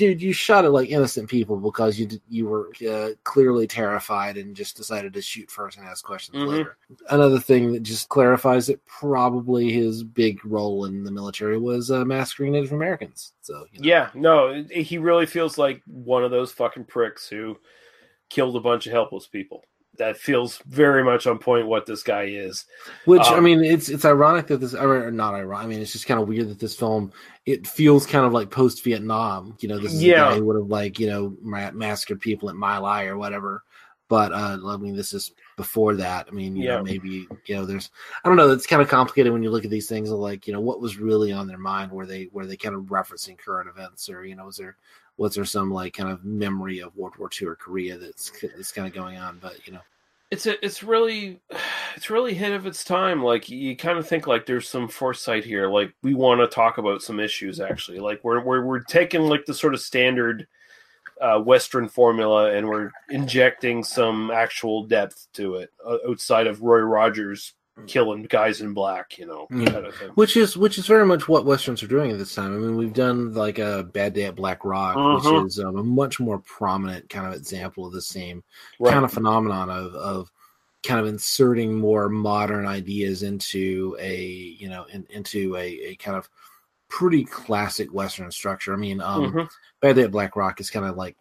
dude, you shot at like innocent people because you you were uh, clearly terrified and just decided to shoot first and ask questions Mhm. later. Another thing that just clarifies it probably his big role in the military was uh, massacring Native Americans. So you know. Yeah, no, he really feels like one of those fucking pricks who killed a bunch of helpless people. That feels very much on point what this guy is. Which I Um, mean, it's it's ironic that this, or not ironic. I mean, it's just kind of weird that this film it feels kind of like post Vietnam. You know, this is Yeah. guy who would have like you know ma- massacred people at My Lai or whatever. But uh, I mean, this is before that. I mean, you Yeah. know, maybe you know, there's I don't know. It's kind of complicated when you look at these things. Like, you know, what was really on their mind? Were they were they kind of referencing current events, or you know, was there was there some like kind of memory of World War II or Korea that's that's kind of going on? But you know. It's a, it's really, it's really hit of its time. Like you kind of think like there's some foresight here. Like we want to talk about some issues actually. Like we're we're we're taking like the sort of standard uh, Western formula and we're injecting some actual depth to it uh, outside of Roy Rogers killing guys in black. You know, Yeah. kind of. Which is which is very much what westerns are doing at this time. I mean, we've done like a Bad Day at Black Rock, Mhm. which is um, a much more prominent kind of example of the same Right. kind of phenomenon of of kind of inserting more modern ideas into a you know in, into a, a kind of pretty classic western structure. I mean, um, Mhm. Bad Day at Black Rock is kind of like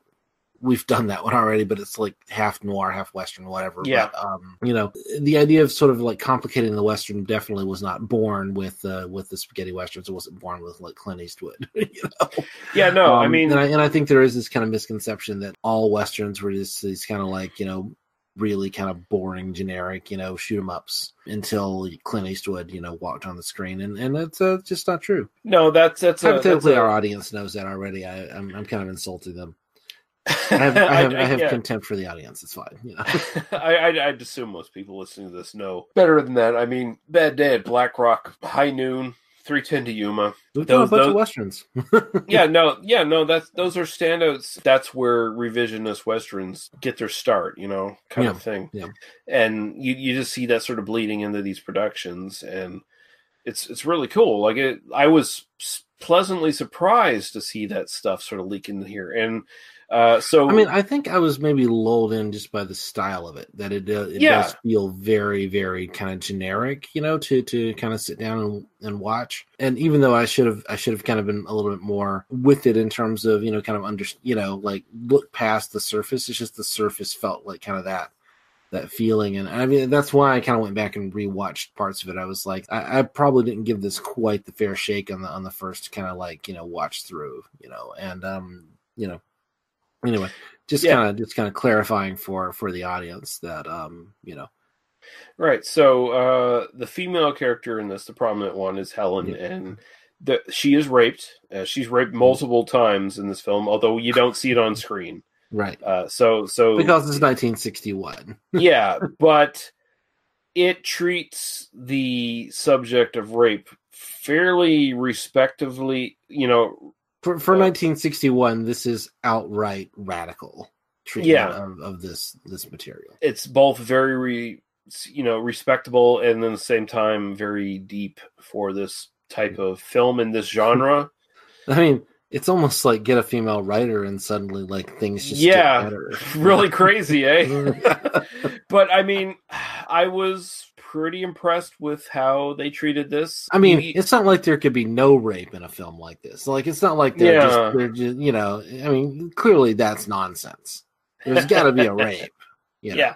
we've done that one already, but it's like half noir, half western, whatever. Yeah. But, um, you know, the idea of sort of like complicating the western definitely was not born with uh, with the spaghetti westerns. It wasn't born with like Clint Eastwood. you know? Yeah, no, I Um, mean, and I, and I think there is this kind of misconception that all westerns were just these kind of like you know really kind of boring, generic, you know, shoot 'em ups until Clint Eastwood, you know, walked on the screen, and and that's uh, just not true. no, that's that's a, that's Hypothetically, a- our audience knows that already. I, I'm I'm kind of insulting them. I have I have, I, have yeah. contempt for the audience. It's fine. You know? I, I I'd assume most people listening to this know better than that. I mean, Bad Day at Black Rock, High Noon, Three Ten to Yuma. We've done a bunch those- of westerns. yeah, no, yeah, no. That's those are standouts. That's where revisionist westerns get their start. You know, kind Yeah, of thing. yeah. And you you just see that sort of bleeding into these productions, and it's it's really cool. Like it, I was pleasantly surprised to see that stuff sort of leak in here, and uh, so I mean, I think I was maybe lulled in just by the style of it. That it, uh, it Yeah. does feel very, very kind of generic, you know, to to kind of sit down and, and watch. And even though I should have, I should have kind of been a little bit more with it in terms of you know, kind of under, you know, like look past the surface. It's just the surface felt like kind of that that feeling and i mean that's why i kind of went back and rewatched parts of it i was like I, I probably didn't give this quite the fair shake on the on the first kind of like you know watch through you know and um you know anyway just Yeah. kind of just kind of clarifying for for the audience that um you know Right. So uh, the female character in this, the prominent one, is Helen, and the, she is raped. Uh, she's raped multiple times in this film, although you don't see it on screen. Right. Uh, so so Because it's 1961. yeah, but it treats the subject of rape fairly respectively. You know, For for 1961, this is outright radical treatment Yeah. of, of this this material. it's both very re, you know respectable and then at the same time very deep for this type of film in this genre. I mean, it's almost like get a female writer and suddenly like things just yeah, get better. really crazy, eh? but I mean, I was pretty impressed with how they treated this. I mean, You- it's not like there could be no rape in a film like this. Like, it's not like they're Yeah. just they're just you know. I mean, clearly that's nonsense. There's got to be a rape. You know? Yeah,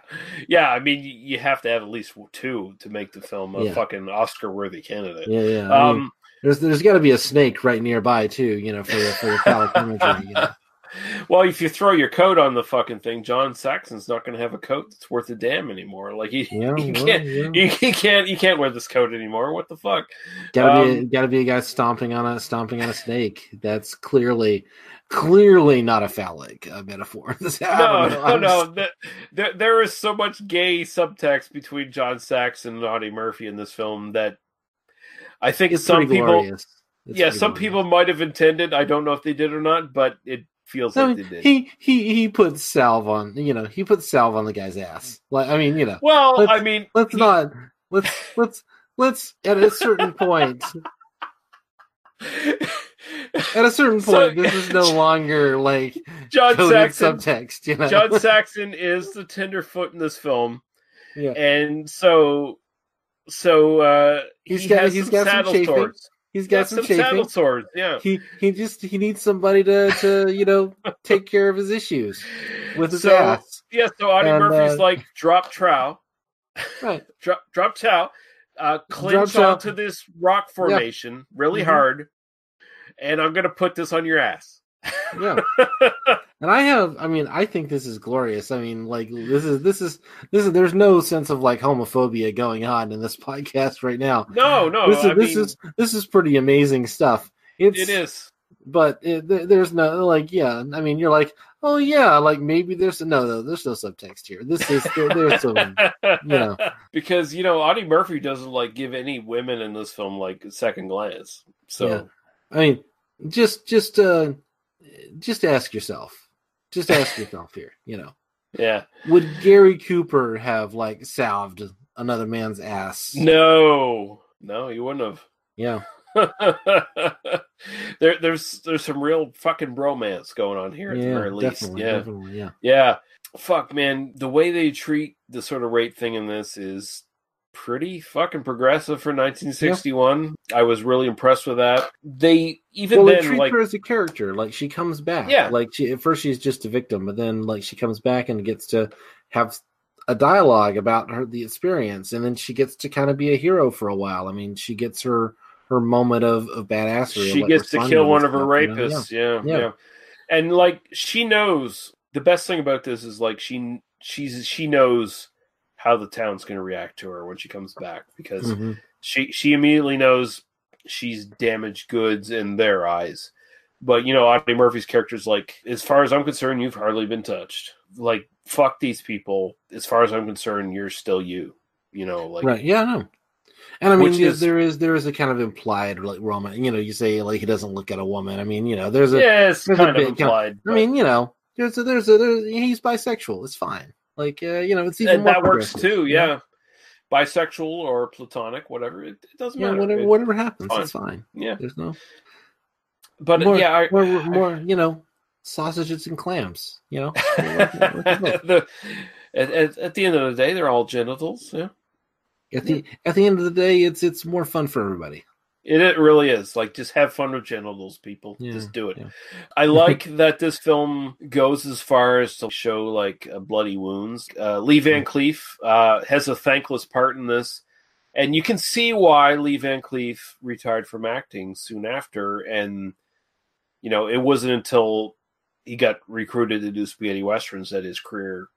yeah. I mean, you have to have at least two to make the film a Yeah. fucking Oscar-worthy candidate. Yeah, yeah. I mean, Um, there's there's got to be a snake right nearby too. You know, for the for the phallic imagery. You know? Well, if you throw your coat on the fucking thing, John Saxon's not going to have a coat that's worth a damn anymore. Like he, Yeah, he well, can't, yeah. he, he can't, he can't wear this coat anymore. What the fuck? Gotta be Um, a, gotta be a guy stomping on a stomping on a snake. That's clearly clearly not a phallic uh, metaphor. No, no, no. just- There, there is so much gay subtext between John Saxon and Audie Murphy in this film that I think It's some people, glorious. It's yeah, some people might have intended. I don't know if they did or not, but it feels I like they did. he he he put salve on you know he put salve on the guy's ass. Like I mean you know. Well, I mean, let's not let's let's let's at a certain point. At a certain So- point, this is no longer like John Saxon subtext. You know, John Saxon is the tenderfoot in this film, Yeah. and so so uh, He's he got- has he's got some saddle chafing. swords. He's got Yeah, some some saddle swords. Yeah, he he just he needs somebody to to you know take care of his issues with his so ass. yeah. So Audie And, Murphy's uh, like drop trow, Right. drop drop chow, uh, clinch onto this rock formation really Mhm. hard, and I'm gonna put this on your ass. Yeah. And I have, I mean, I think this is glorious. I mean, like this is this is this is. There's no sense of like homophobia going on in this podcast right now. No, no, This is I this mean- is this is pretty amazing stuff. It's it is. but it, there's no like, yeah. I mean, you're like, oh yeah, like maybe there's no, no, there's no subtext here. This is there, there's some, you know, because you know Audie Murphy doesn't like give any women in this film like second glance. So Yeah. I mean, just just uh, just ask yourself, just ask yourself here. You know, yeah. would Gary Cooper have like salved another man's ass? No, no, you wouldn't have. Yeah. there, there's there's some real fucking bromance going on here at the very least. definitely, yeah, definitely, yeah. yeah. Fuck, man, the way they treat the sort of rape thing in this is pretty fucking progressive for 1961. I was really impressed with that. They even well, they treat like her as a character. Like she comes back. Yeah. Like she at first she's just a victim, but then like she comes back and gets to have a dialogue about her the experience, and then she gets to kind of be a hero for a while. I mean, she gets her her moment of, of badassery. she like, gets to kill one of her stuff, you know? rapists. Yeah. Yeah. yeah, And like she knows the best thing about this is like she she's she knows how the town's going to react to her when she comes back because Mhm. she she immediately knows she's damaged goods in their eyes. But you know, Audie Murphy's character is like, as far as I'm concerned, you've hardly been touched. Like, fuck these people. As far as I'm concerned, you're still you. You know, like right. Yeah, no. And I mean, is- there is there is a kind of implied like romance. You know, you say like he doesn't look at a woman. I mean, you know, there's a Yeah, it's there's a kind of bit- you know, implied, I mean, you know, there's a there's a there's, he's bisexual. It's fine. Like uh, you know, it's even that works too. know? Yeah, bisexual or platonic, whatever. It, it doesn't Yeah, matter. whatever It- whatever happens, fine. it's fine. Yeah. there's no. But more, yeah, I, more, more, you know, sausages and clams. You know, the, at, at, at the end of the day, they're all genitals. Yeah, at the at the end of the day, it's it's more fun for everybody. It, it really is. Like, just have fun with genitals, people. Yeah, just do it. yeah. I like that this film goes as far as to show like uh, bloody wounds. Uh, Lee Van Cleef uh, has a thankless part in this, and you can see why Lee Van Cleef retired from acting soon after. And you know, it wasn't until he got recruited to do spaghetti westerns that his career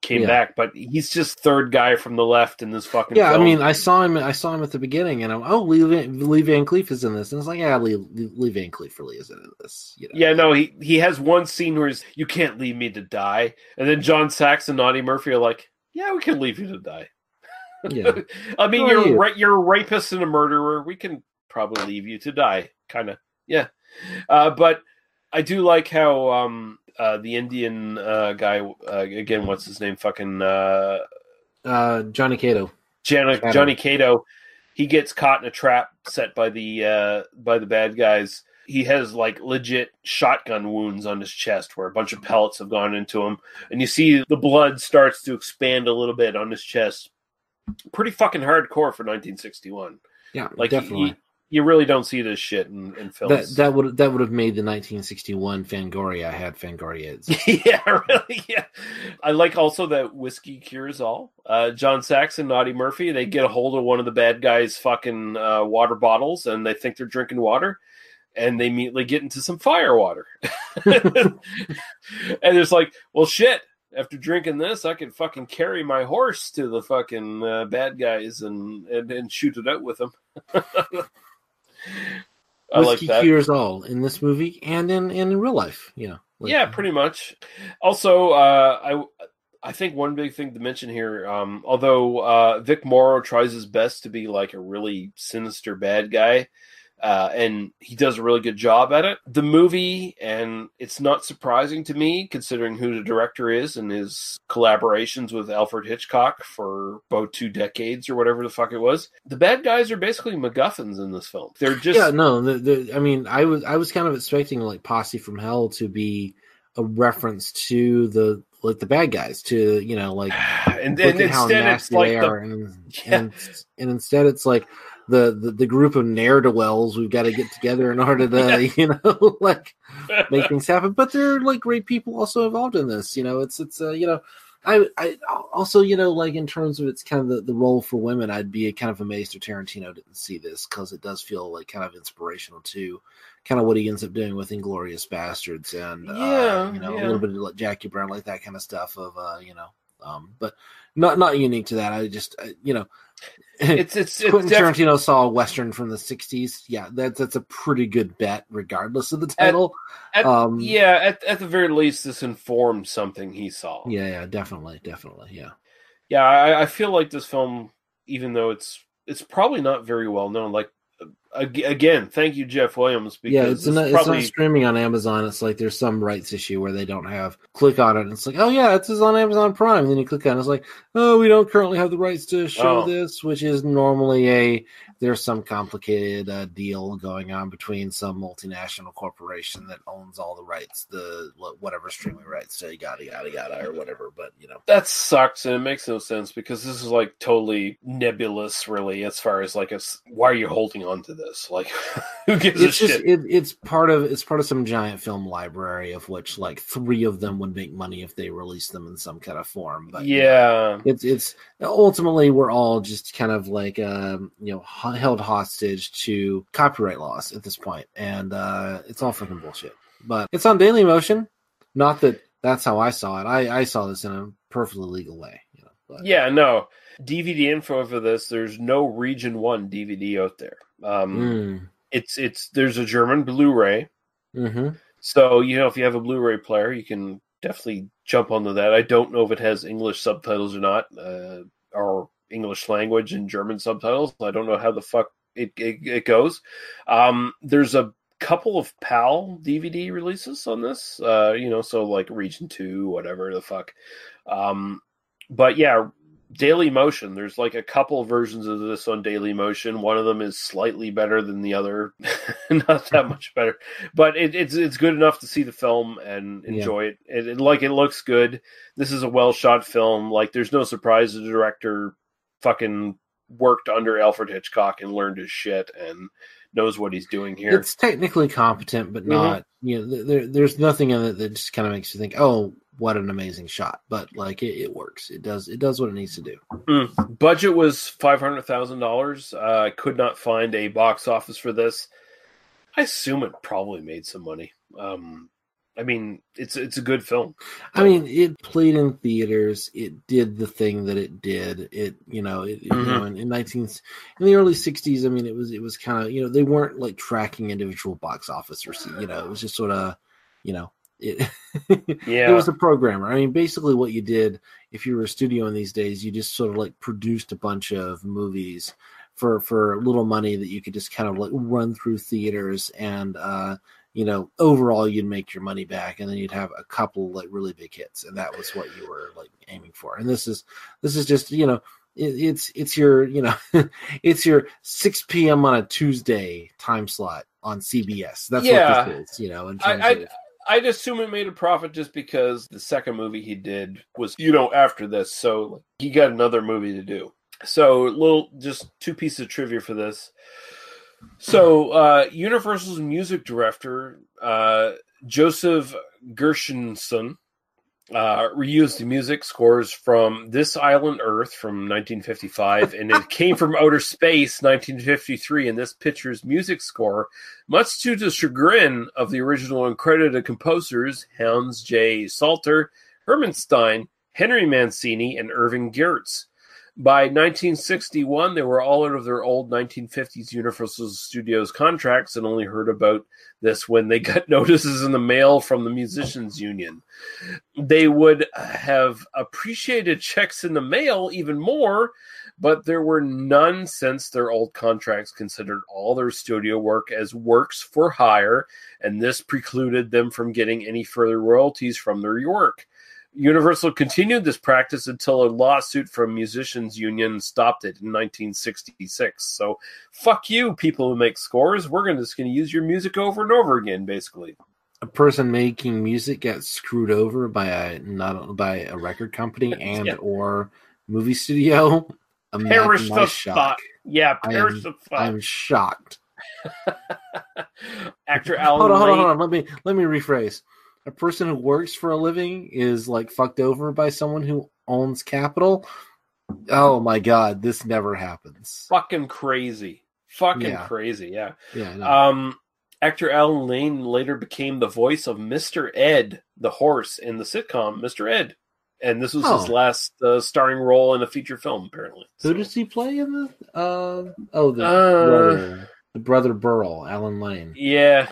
came Yeah. back, but he's just third guy from the left in this fucking. Yeah, I mean, I saw him. I saw him at the beginning, and I'm oh, Lee Van, Lee Van Cleef is in this, and it's like, yeah, Lee, Lee Van Cleef really is in this. You know? Yeah, no, he he has one scene where he's, you can't leave me to die, and then John Saxon and Audie Murphy are like, yeah, we can leave you to die. Yeah. I mean, Who you're you? right. You're a rapist and a murderer. We can probably leave you to die, kind of. Yeah, uh, but I do like how um, uh, the Indian uh, guy uh, again. What's his name? Fucking uh, Uh, Johnny Caddo. Johnny, Caddo. Johnny Caddo. He gets caught in a trap set by the uh, by the bad guys. He has like legit shotgun wounds on his chest where a bunch of pellets have gone into him, and you see the blood starts to expand a little bit on his chest. Pretty fucking hardcore for 1961. Yeah, like definitely. You, you really don't see this shit in, in That films. that would that would have made the 1961 Fangoria had Fangoria. yeah, really. Yeah, I like also that whiskey cures all. Uh, John Saxon and Audie Murphy they get a hold of one of the bad guys' fucking uh, water bottles, and they think they're drinking water, and they immediately get into some fire water. and it's like, well, shit. After drinking this, I could fucking carry my horse to the fucking uh, bad guys and, and and shoot it out with them. I like Whiskey cures all in this movie and in and in real life. You know, like- yeah, pretty much. Also, uh, I I think one big thing to mention here, um, although uh, Vic Morrow tries his best to be like a really sinister bad guy, uh, and he does a really good job at it. The movie, and it's not surprising to me considering who the director is and his collaborations with Alfred Hitchcock for about two decades or whatever the fuck it was. The bad guys are basically MacGuffins in this film. They're just yeah, no. The, the, I mean, I was I was kind of expecting like Posse from Hell to be a reference to the like the bad guys to you know like and, how instead it's nasty like they the are, and, and and instead it's like the the, the group of ne'er do wells we've got to get together in order to you know like make things happen. But there are like great people also involved in this. You know, it's it's uh, you know. I, I also, you know, like in terms of its kind of the, the role for women, I'd be kind of amazed if Tarantino didn't see this because it does feel like kind of inspirational to kind of what he ends up doing with Inglourious Basterds and, uh, you know, yeah. a little bit of like Jackie Brown, like that kind of stuff of, uh, you know, um, but not not unique to that. I just, uh, you know, It's- it's- it's Quentin def- Tarantino saw a western from the '60s. Yeah, that's that's a pretty good bet, regardless of the title. At, um, yeah, at, at the very least, this informed something he saw. yeah, yeah, definitely, definitely, yeah. Yeah, I, I feel like this film, even though it's it's probably not very well known. Like again, thank you, Jeff Williams. Because yeah, it's this not, it's probably not streaming on Amazon. It's like there's some rights issue where they don't have. Click on it, and it's like, oh yeah, it's on Amazon Prime. And then you click on it, it's like, oh, we don't currently have the rights to show Oh. this, which is normally a there's some complicated uh, deal going on between some multinational corporation that owns all the rights, the whatever streaming rights, so yada yada yada or whatever. But you know, that sucks, and it makes no sense because this is like totally nebulous, really, as far as like, it's, why are you holding on to this? Like, who gives it's a just shit? it, it's part of it's part of some giant film library of which like three of them would make money if they released them in some kind of form but you know, yeah, it's it's ultimately we're all just kind of like um you know held hostage to copyright laws at this point and uh it's all freaking bullshit. But it's on daily motion. Not that that's how i saw it. I i saw this in a perfectly legal way you know but yeah, no. DVD info for this. There's no Region One DVD out there. Um, Mm. It's it's there's a German Blu-ray. Mhm. So you know, if you have a Blu-ray player, you can definitely jump onto that. I don't know if it has English subtitles or not, uh, or English language and German subtitles. I don't know how the fuck it it, it goes. Um, there's a couple of PAL DVD releases on this. Uh, you know, so like Region Two, whatever the fuck. Um, but yeah, Daily Motion. There's like a couple versions of this on Daily Motion. One of them is slightly better than the other, not that much better, but it, it's it's good enough to see the film and Yeah. enjoy it. it. it- Like it looks good. This is a well shot film. Like there's no surprise the director fucking worked under Alfred Hitchcock and learned his shit and knows what he's doing here. it's technically competent but Mhm. not you know th- there, there's nothing in it that just kind of makes you think oh what an amazing shot but like it, it works it does it does what it needs to do Mm. Budget was five hundred thousand dollars. Uh, I could not find a box office for this. I assume it probably made some money. Um, I mean, it's it's a good film. I mean, it played in theaters. It did the thing that it did. It, you know, it, you know, in, in nineteen in the early '60s. I mean, it was it was kind of you know they weren't like tracking individual box office or you know it was just sort of you know it. Yeah. it was a programmer. I mean, basically what you did if you were a studio in these days, you just sort of like produced a bunch of movies for for little money that you could just kind of like run through theaters and uh you know overall you'd make your money back and then you'd have a couple like really big hits and that was what you were like aiming for and this is this is just you know it, it's it's your you know it's your 6 p.m on a tuesday time slot on cbs that's Yeah. what this is you know in terms I, of I'd assume it made a profit just because the second movie he did was you know after this, so he got another movie to do. So little just two pieces of trivia for this. So uh, Universal's music director uh, Joseph Gershenson uh, reused the music scores from This Island Earth from 1955, and it came from Outer Space 1953. And this picture's music score, much to the chagrin of the original uncredited composers Hans J. Salter, Herman Stein, Henry Mancini, and Irving Gertz. By 1961, they were all out of their old 1950s Universal Studios contracts and only heard about this when they got notices in the mail from the Musicians Union. They would have appreciated checks in the mail even more, but there were none since their old contracts considered all their studio work as works for hire, and this precluded them from getting any further royalties from their work. Universal continued this practice until a lawsuit from Musicians Union stopped it in 1966. So, fuck you, people who make scores. We're gonna, just going to use your music over and over again, basically. a person making music gets screwed over by a not by a record company and Yeah. or movie studio. Perish Imagine my the shock. thought. Yeah, perish am- the thought. I'm shocked. Actor Alan Hold on, hold on, hold on. Let me let me rephrase. A person who works for a living is like fucked over by someone who owns capital. Oh my god, this never happens. fucking crazy. Fucking Yeah. crazy, yeah. Yeah, know. Um actor Alan Lane later became the voice of Mr. Ed, the horse in the sitcom Mr. Ed. And this was his Oh. last uh, starring role in a feature film apparently. Who does he play in the? Uh, oh, the Uh, brother, the brother Burl, Alan Lane. Yeah.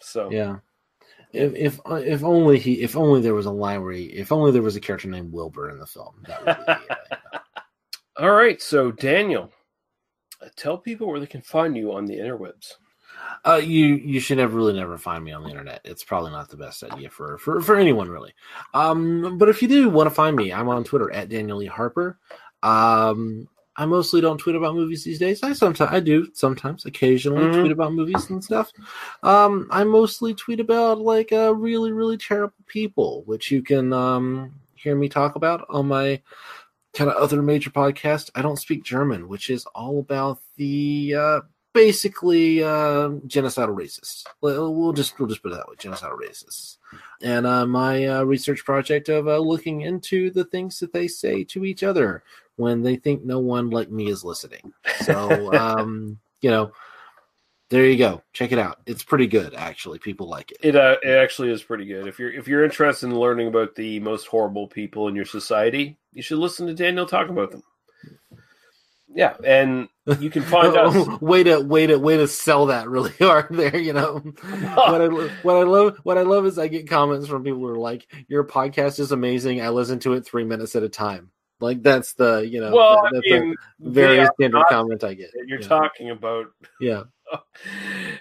So Yeah. If if if only he if only there was a line where he, if only there was a character named Wilbur in the film. That would be, All right, so Daniel, uh, tell people where they can find you on the interwebs. uh, you you should never really never find me on the internet. It's probably not the best idea for for for anyone really. Um, but if you do want to find me, I'm on Twitter at Daniel E Harper. Um, I mostly don't tweet about movies these days. I sometimes I do sometimes occasionally Mhm. tweet about movies and stuff. Um, I mostly tweet about like uh, really really terrible people, which you can um hear me talk about on my kind of other major podcast. I don't speak German, which is all about the uh, basically uh, genocidal racists. We'll we'll just we'll just put it that way, genocidal racists. And uh, my uh, research project of uh, looking into the things that they say to each other when they think no one like me is listening. So um, you know, there you go. Check it out. It's pretty good, actually. People like it. It uh, it actually is pretty good. If you're if you're interested in learning about the most horrible people in your society, you should listen to Daniel talk about them. Yeah, and you can find us. way to way to way to sell that really hard there. You know what I what I love what I love is I get comments from people who are like, "Your podcast is amazing. I listen to it three minutes at a time." Like that's the you know Well, that- I mean, a very standard not comment I get. you're Yeah. talking about. Yeah.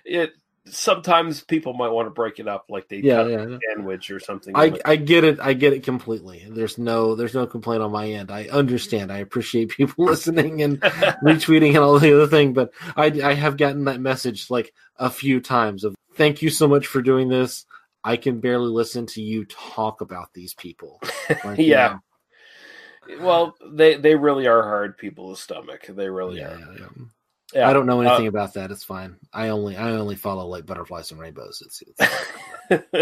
It sometimes people might want to break it up, like they Yeah, yeah, sandwich or something. I, like- I get it. I get it completely. There's no there's no complaint on my end. I understand. I appreciate people listening and retweeting and all the other thing. But I I have gotten that message like a few times of thank you so much for doing this. I can barely listen to you talk about these people. Like, you yeah. know, Well, they they really are hard people to stomach. They really are. Yeah. I don't know anything Uh, about that. It's fine. I only I only follow like butterflies and rainbows. It's, it's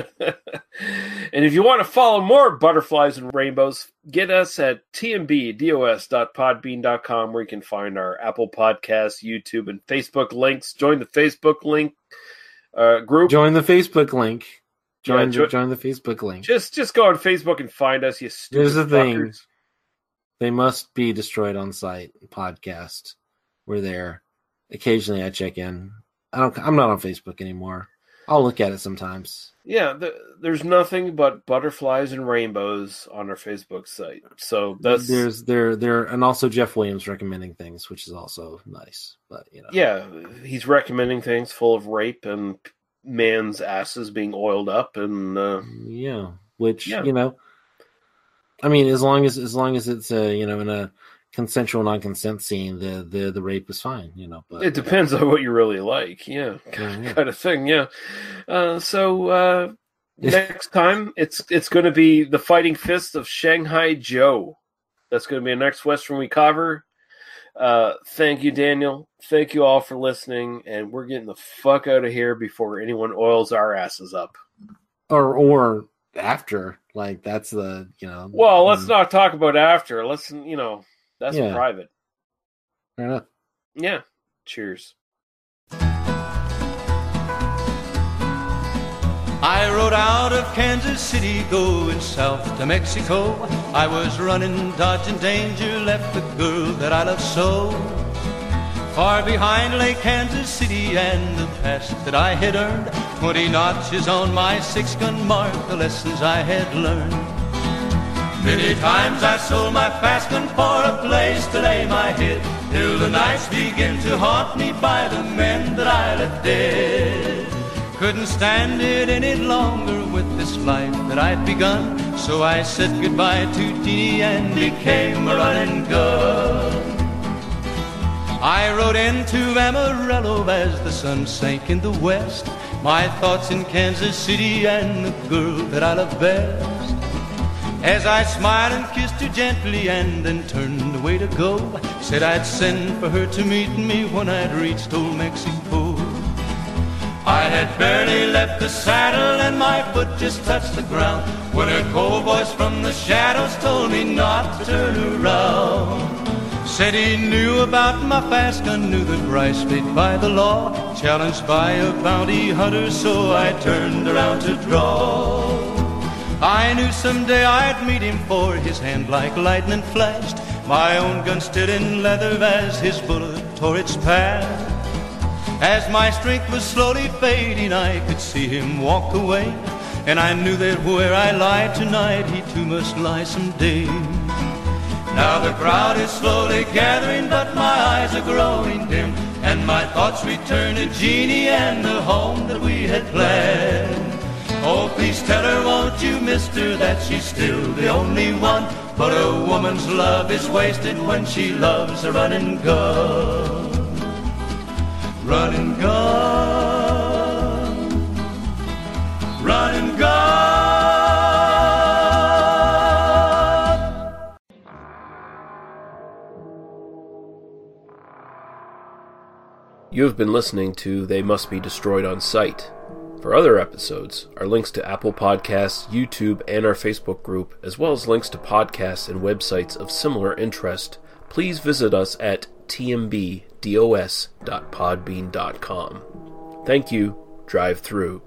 and if you want to follow more butterflies and rainbows, get us at tmbdos.podbean.com where you can find our Apple Podcasts, YouTube, and Facebook links. Join the Facebook link uh, group. Join the Facebook link. Join jo- the, join the Facebook link. Just just go on Facebook and find us, you stupid Here's the thing: fuckers. They must be destroyed on sight. Podcast. We're there. Occasionally, I check in. I don't. I'm not on Facebook anymore. I'll look at it sometimes. Yeah, th there's nothing but butterflies and rainbows on our Facebook site. So that's there's there there and also Jeff Williams recommending things, which is also nice. But you know, yeah, he's recommending things full of rape and man's asses being oiled up and uh, yeah, which Yeah. you know, I mean, as long as as long as it's uh, you know in a consensual non-consent scene, the the the rape is fine. You know, but it depends on what you really like. Yeah, Yeah, yeah. kind of thing. Yeah. Uh, so uh, next time it's it's going to be the Fighting Fist of Shanghai Joe. That's going to be the next Western we cover. Uh, thank you, Daniel. Thank you all for listening, and we're getting the fuck out of here before anyone oils our asses up. or or after like that's the you know. Well, let's mm. not talk about after. Let's you know that's Yeah. private. Fair enough. Yeah. Cheers. I rode out of Kansas City going south to Mexico. I was running, dodging danger, left the girl that I love so. Far behind lay Kansas City and the past that I had earned. Twenty notches on my six gun mark, the lessons I had learned. Many times I sold my fast gun for a place to lay my head, till the nights begin to haunt me by the men that I left dead. Couldn't stand it any longer with this life that I'd begun, so I said goodbye to Teeny and became a running gun. I rode into Amarillo as the sun sank in the west. My thoughts in Kansas City and the girl that I love best. As I smiled and kissed her gently and then turned away to go, said I'd send for her to meet me when I'd reached old Mexico. I had barely left the saddle and my foot just touched the ground when a cold voice from the shadows told me not to turn around. Said he knew about my fast gun, knew the price paid by the law, challenged by a bounty hunter, so I turned around to draw. I knew someday I'd meet him, for his hand like lightning flashed. My own gun stood in leather as his bullet tore its path. As my strength was slowly fading, I could see him walk away. And I knew that where I lie tonight, he too must lie someday. Now the crowd is slowly gathering, but my eyes are growing dim. And my thoughts return to Jeannie and the home that we had planned. Oh, please tell her, won't you, mister, that she's still the only one. But a woman's love is wasted when she loves a running gun. Running gun. Running gun. You have been listening to They Must Be Destroyed on Sight. For other episodes, our links to Apple Podcasts, YouTube, and our Facebook group, as well as links to podcasts and websites of similar interest, please visit us at tmbdos.podbean.com. Thank you. Drive through.